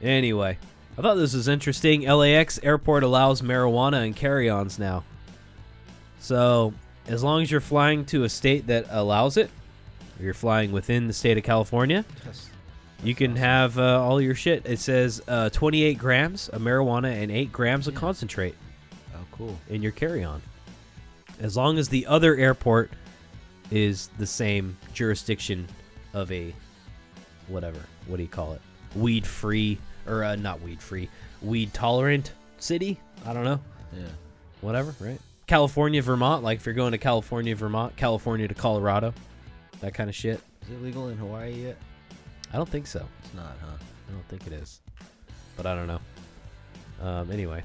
Anyway, I thought this was interesting. LAX airport allows marijuana and carry-ons now. So as long as you're flying to a state that allows it, or you're flying within the state of California, you can have uh, all your shit. It says uh, 28 grams of marijuana and 8 grams of concentrate Oh, cool. in your carry-on. As long as the other airport is the same jurisdiction of a whatever. What do you call it? Weed free or uh, not weed free, weed tolerant city? I don't know. Yeah. Whatever, right? California, Vermont, like if you're going to California, Vermont, California to Colorado, that kind of shit. Is it legal in Hawaii yet? I don't think so. It's not, huh? I don't think it is. But I don't know. Um, anyway.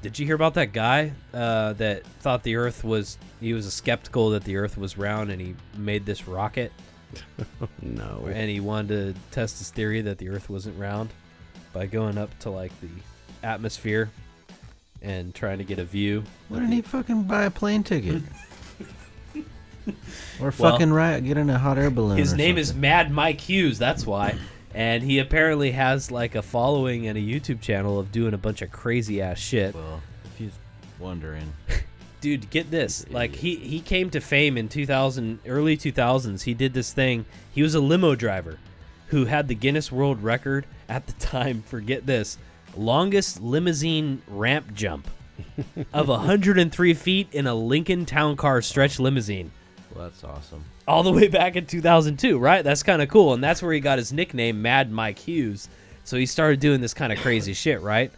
Did you hear about that guy uh, that thought the Earth was? He was a skeptical that the Earth was round, and he made this rocket, No. and he wanted to test his theory that the Earth wasn't round by going up to like the atmosphere and trying to get a view. Why didn't he fucking buy a plane ticket? or Well, fucking right, get in a hot air balloon. His or name is something. Mad Mike Hughes. That's why. and he apparently has like a following and a YouTube channel of doing a bunch of crazy ass shit. Well, if you're wondering, Dude, get this. Like he he came to fame in 2000 early 2000s. He did this thing. He was a limo driver who had the Guinness World Record at the time, forget this, longest limousine ramp jump of 103 feet in a Lincoln Town Car stretch limousine. well, that's awesome. all the way back in 2002, right? That's kind of cool. And that's where he got his nickname, Mad Mike Hughes. So he started doing this kind of crazy shit, right?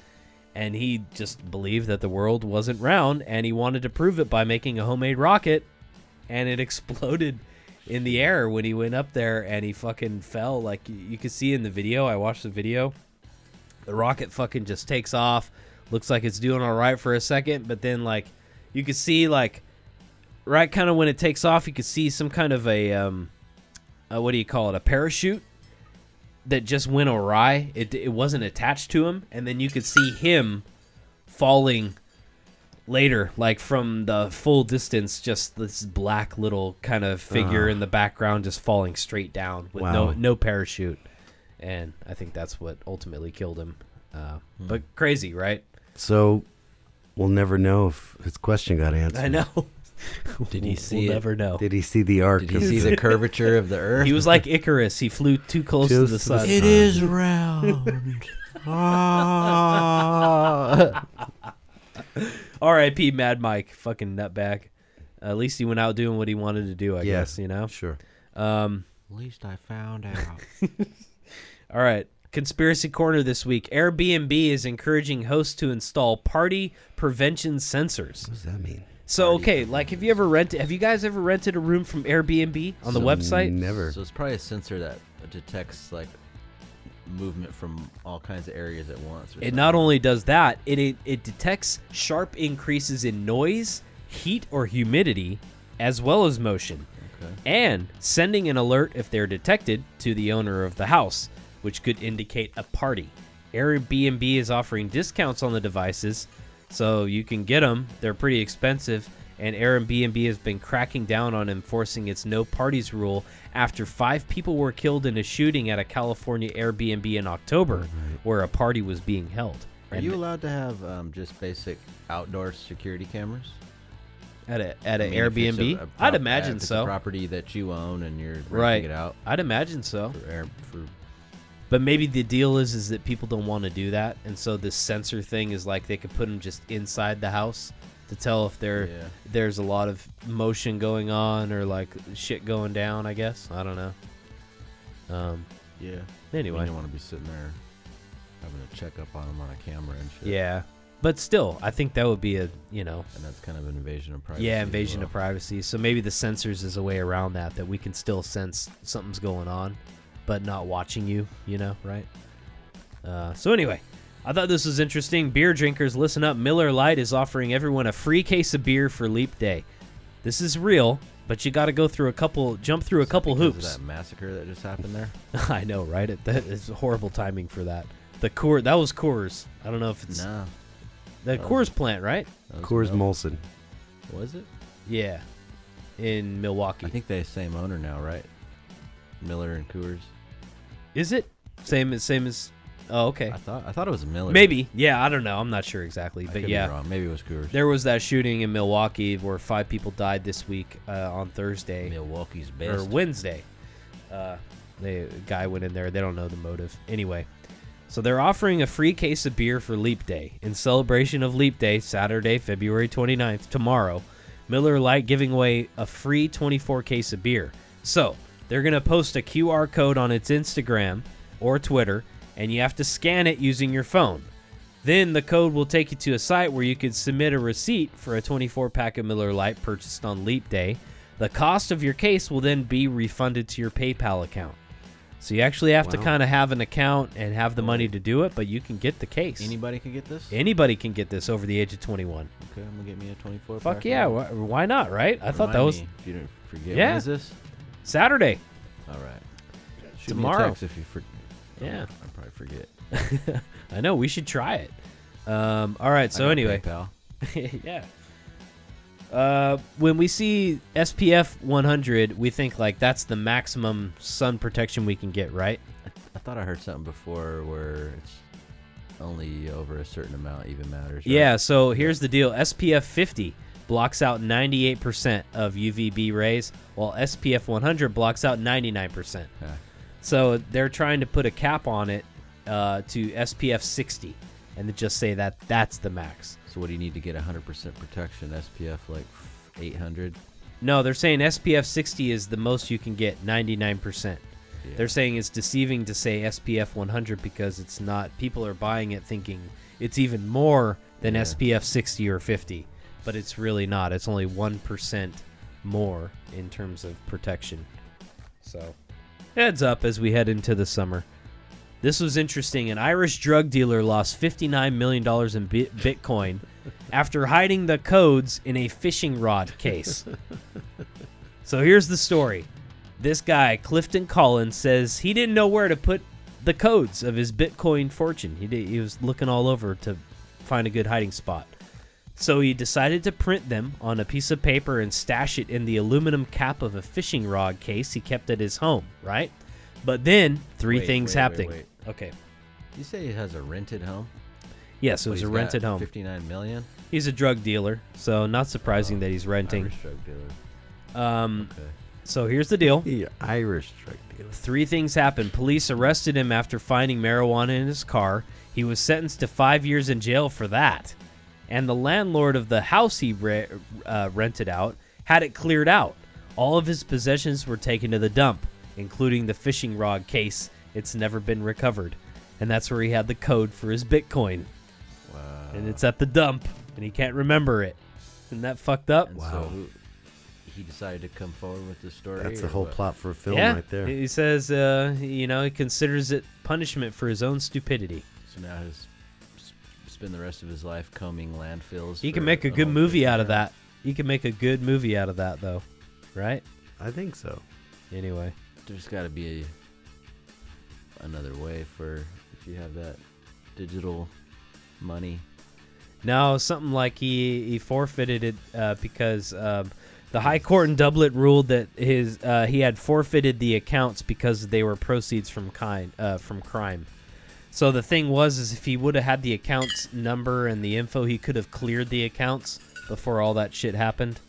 And he just believed that the world wasn't round and he wanted to prove it by making a homemade rocket. And it exploded in the air when he went up there and he fucking fell. Like you, you could see in the video, I watched the video. The rocket fucking just takes off. Looks like it's doing all right for a second, but then like you could see like right kind of when it takes off, you could see some kind of a um, uh, what do you call it? A parachute that just went awry. It it wasn't attached to him, and then you could see him falling later, like from the full distance, just this black little kind of figure Ah. in the background, just falling straight down with no no parachute, and I think that's what ultimately killed him. Uh, But crazy, right? So we'll never know if his question got answered. I know. Did he We'll- see We'll it? never know. Did he see the arc? Did you of see the curvature of the Earth? He was like Icarus. He flew too close to Just the to the sun. It is round. Ah. R.I.P. Mad Mike, fucking nutbag. at least he went out doing what he wanted to do. I Yeah. guess you know. Sure. Um, At least I found out. All right. Conspiracy corner this week. Airbnb is encouraging hosts to install party prevention sensors. What does that mean? So okay, like have you ever rented? Have you guys ever rented a room from Airbnb on the So website? Never. So it's probably a sensor that detects like movement from all kinds of areas at once. or It not only does that, it, it it detects sharp increases in noise, heat, or humidity, as well as motion, Okay. and sending an alert if they're detected to the owner of the house, which could indicate a party. Airbnb is offering discounts on the devices, so you can get them. They're pretty expensive, and Airbnb has been cracking down on enforcing its no parties rule after five people were killed in a shooting at a California Airbnb in October, where a party was being held. Are And you allowed to have um, just basic outdoor security cameras? at a at an I mean, if a- Airbnb? a prop- I'd imagine so. A property that you own and you're renting Right. it out I'd imagine so. for air for But maybe the deal is is that people don't want to do that, and so this sensor thing is like they could put them just inside the house to tell if there Yeah. there's a lot of motion going on or like shit going down. I guess I don't know. Um. yeah. Anyway. you don't want to be sitting there having to check up on them on a camera and shit. Yeah. But still, I think that would be a you know and that's kind of an invasion of privacy. yeah invasion well. of privacy. So maybe the sensors is a way around that that we can still sense something's going on, but not watching you. You know, right? Uh, so anyway, I thought this was interesting. Beer drinkers, listen up. Miller Lite is offering everyone a free case of beer for Leap Day. This is real, but you got to go through a couple, jump through a couple Because of hoops. that massacre that just happened there. I know, right? It, that is horrible timing for that. The Coors, that was Coors. I don't know if it's No, the that Coors plant, right? Coors Mil- Molson. Was it? Yeah, in Milwaukee. I think they same owner now, right? Miller and Coors. Is it same as same as? Oh, okay. I thought I thought it was Miller. Maybe. Yeah, I don't know. I'm not sure exactly, I but could be yeah, wrong. maybe it was Coors. there was that shooting in Milwaukee where five people died this week uh, on Thursday Milwaukee's best. or best. Wednesday. Uh, the guy went in there. They don't know the motive. Anyway, so they're offering a free case of beer for Leap Day in celebration of Leap Day, Saturday, February 29th, tomorrow. Miller Lite giving away a free 24 case of beer. So they're going to post a QR code on its Instagram or Twitter, and you have to scan it using your phone. Then the code will take you to a site where you could submit a receipt for a 24 pack of Miller Lite purchased on Leap Day. The cost of your case will then be refunded to your PayPal account. So you actually have to kind of have an account and have the money to do it, but you can get the case. Anybody can get this? Anybody can get this over the age of 21. okay, I'm gonna get me a 24. Fuck pack yeah, why, why not, right? I thought that was if you didn't forget. Yeah. This? Saturday. All right. Shoot Tomorrow. Me a text if you for- Yeah. I'll probably forget. I know, we should try it. Um, all right, so anyway. PayPal. yeah. Uh, when we see SPF 100, we think like that's the maximum sun protection we can get, right? I thought I heard something before where it's only over a certain amount even matters. right? Yeah, so here's the deal SPF 50 blocks out 98% of UVB rays, while SPF 100 blocks out 99%. Yeah. So they're trying to put a cap on it uh, to SPF 60 and just say that that's the max. So what do you need to get 100% protection? SPF like 800. No, they're saying SPF 60 is the most you can get, 99%. They're saying it's deceiving to say SPF 100 because it's not. People are buying it thinking it's even more than Yeah. SPF 60 or 50, but it's really not. It's only 1% more in terms of protection. So, heads up as we head into the summer. This was interesting. An Irish drug dealer lost $59 million in bi- Bitcoin after hiding the codes in a fishing rod case. so here's the story. This guy, Clifton Collins, says he didn't know where to put the codes of his Bitcoin fortune. He, did, he was looking all over to find a good hiding spot. So he decided to print them on a piece of paper and stash it in the aluminum cap of a fishing rod case he kept at his home, right? But then three Wait, things wait, wait, happening. wait. Okay. You say he has a rented home? Yes, it was a rented home. 59 million. He's a drug dealer, so not surprising Oh, that he's renting. Irish drug dealer. Um, Okay. so here's the deal. The Irish drug dealer. Three things happened. Police arrested him after finding marijuana in his car. He was sentenced to five years in jail for that. And the landlord of the house he re- uh, rented out had it cleared out. All of his possessions were taken to the dump, including the fishing rod case. It's never been recovered. And that's where he had the code for his Bitcoin. Wow. And it's at the dump, and he can't remember it. Isn't that fucked up? And so he decided to come forward with the story. That's the whole what? plot for a film yeah, right there. he says, uh, you know, he considers it punishment for his own stupidity. So now he's s- spend the rest of his life combing landfills. He can make a a good movie out of that. He can make a good movie out of that, though, right? I think so. Anyway, There's got to be a, another way for if you have that digital money. no, something like he he forfeited it uh, because um, the High Court in Dublin ruled that his uh, he had forfeited the accounts because they were proceeds from kind uh, from crime. So the thing was, is if he would have had the accounts number and the info, he could have cleared the accounts before all that shit happened,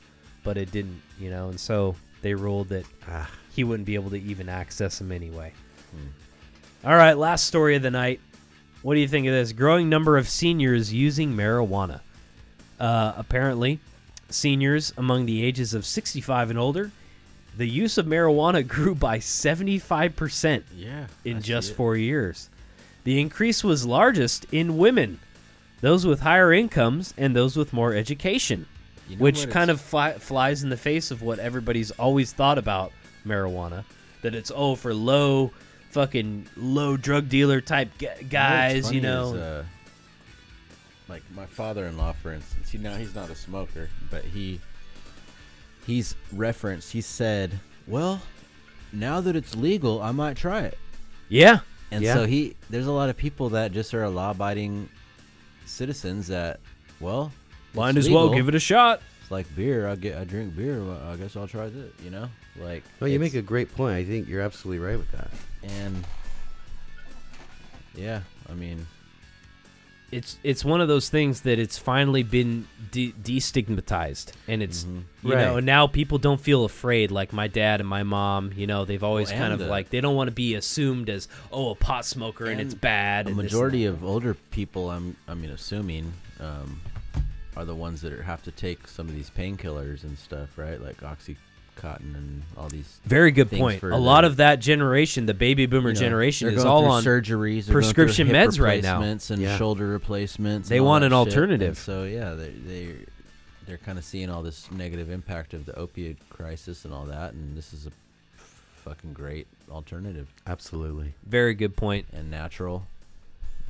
but it didn't, you know. And so they ruled that Ah, he wouldn't be able to even access them anyway. All right, last story of the night. What do you think of this? Growing number of seniors using marijuana. Uh, apparently, seniors among the ages of 65 and older, the use of marijuana grew by 75% Yeah. in just four years. The increase was largest in women, those with higher incomes, and those with more education, You know which kind of fly, flies in the face of what everybody's always thought about marijuana that it's, oh, for low, fucking low drug dealer type guys, funny you know. is, uh, like my father-in-law, for instance. You know, he's not a smoker, but he he's referenced. He said, "Well, now that it's legal, I might try it." yeah. And Yeah. so he, there's a lot of people that just are law-abiding citizens that, well, Might as well give it a shot. It's like beer. I get, I drink beer. Well, I guess I'll try this. You know, like. well, you make a great point. I think you're absolutely right with that. and yeah, I mean, it's it's one of those things that it's finally been de- destigmatized and it's Mhm. you know Right. and now people don't feel afraid like my dad and my mom you know they've always Well, kind of the- like they don't want to be assumed as oh a pot smoker and, it's bad a and majority of older people, I'm, I mean, assuming, um, are the ones that are, have to take some of these painkillers and stuff, right? Like oxycontin and all these. very good point a lot of that generation the baby boomer you know, generation is all on surgeries, they're going through prescription meds right now. and Yeah. shoulder replacements. They want an. And alternative. so yeah, they they they're kind of seeing all this negative impact of the opioid crisis and all that, and this is a fucking great alternative Absolutely. very good point and natural.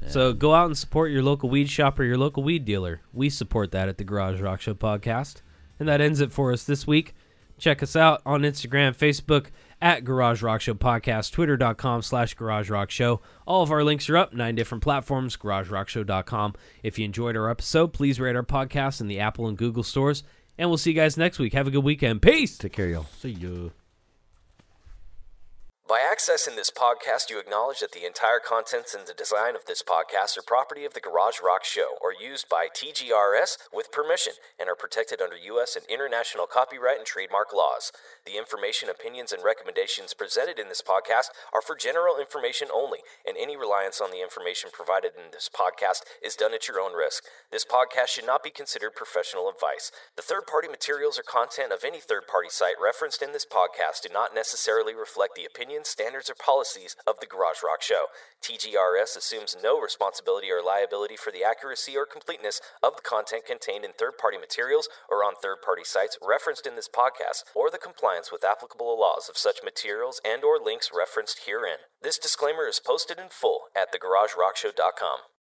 So go out and support your local weed shop or your local weed dealer. We support that at the Garage Rock Show podcast. And that ends it for us this week. Check us out on Instagram, Facebook at Garage Rock Show Podcast, Twitter.com slash Garage Rock Show. All of our links are up, nine different platforms, GarageRockShow.com. If you enjoyed our episode, please rate our podcast in the Apple and Google stores. And we'll see you guys next week. Have a good weekend. Peace. Take care, y'all. See you. By accessing this podcast, you acknowledge that the entire contents and the design of this podcast are property of the Garage Rock Show or used by TGRS with permission and are protected under U.S. and international copyright and trademark laws. The information, opinions, and recommendations presented in this podcast are for general information only, and any reliance on the information provided in this podcast is done at your own risk. This podcast should not be considered professional advice. The third party materials or content of any third party site referenced in this podcast do not necessarily reflect the standards, or policies of the Garage Rock Show. TGRS assumes no responsibility or liability for the accuracy or completeness of the content contained in third party materials or on third party sites referenced in this podcast or the compliance with applicable laws of such materials and or links referenced herein. This disclaimer is posted in full at thegaragerockshow.com.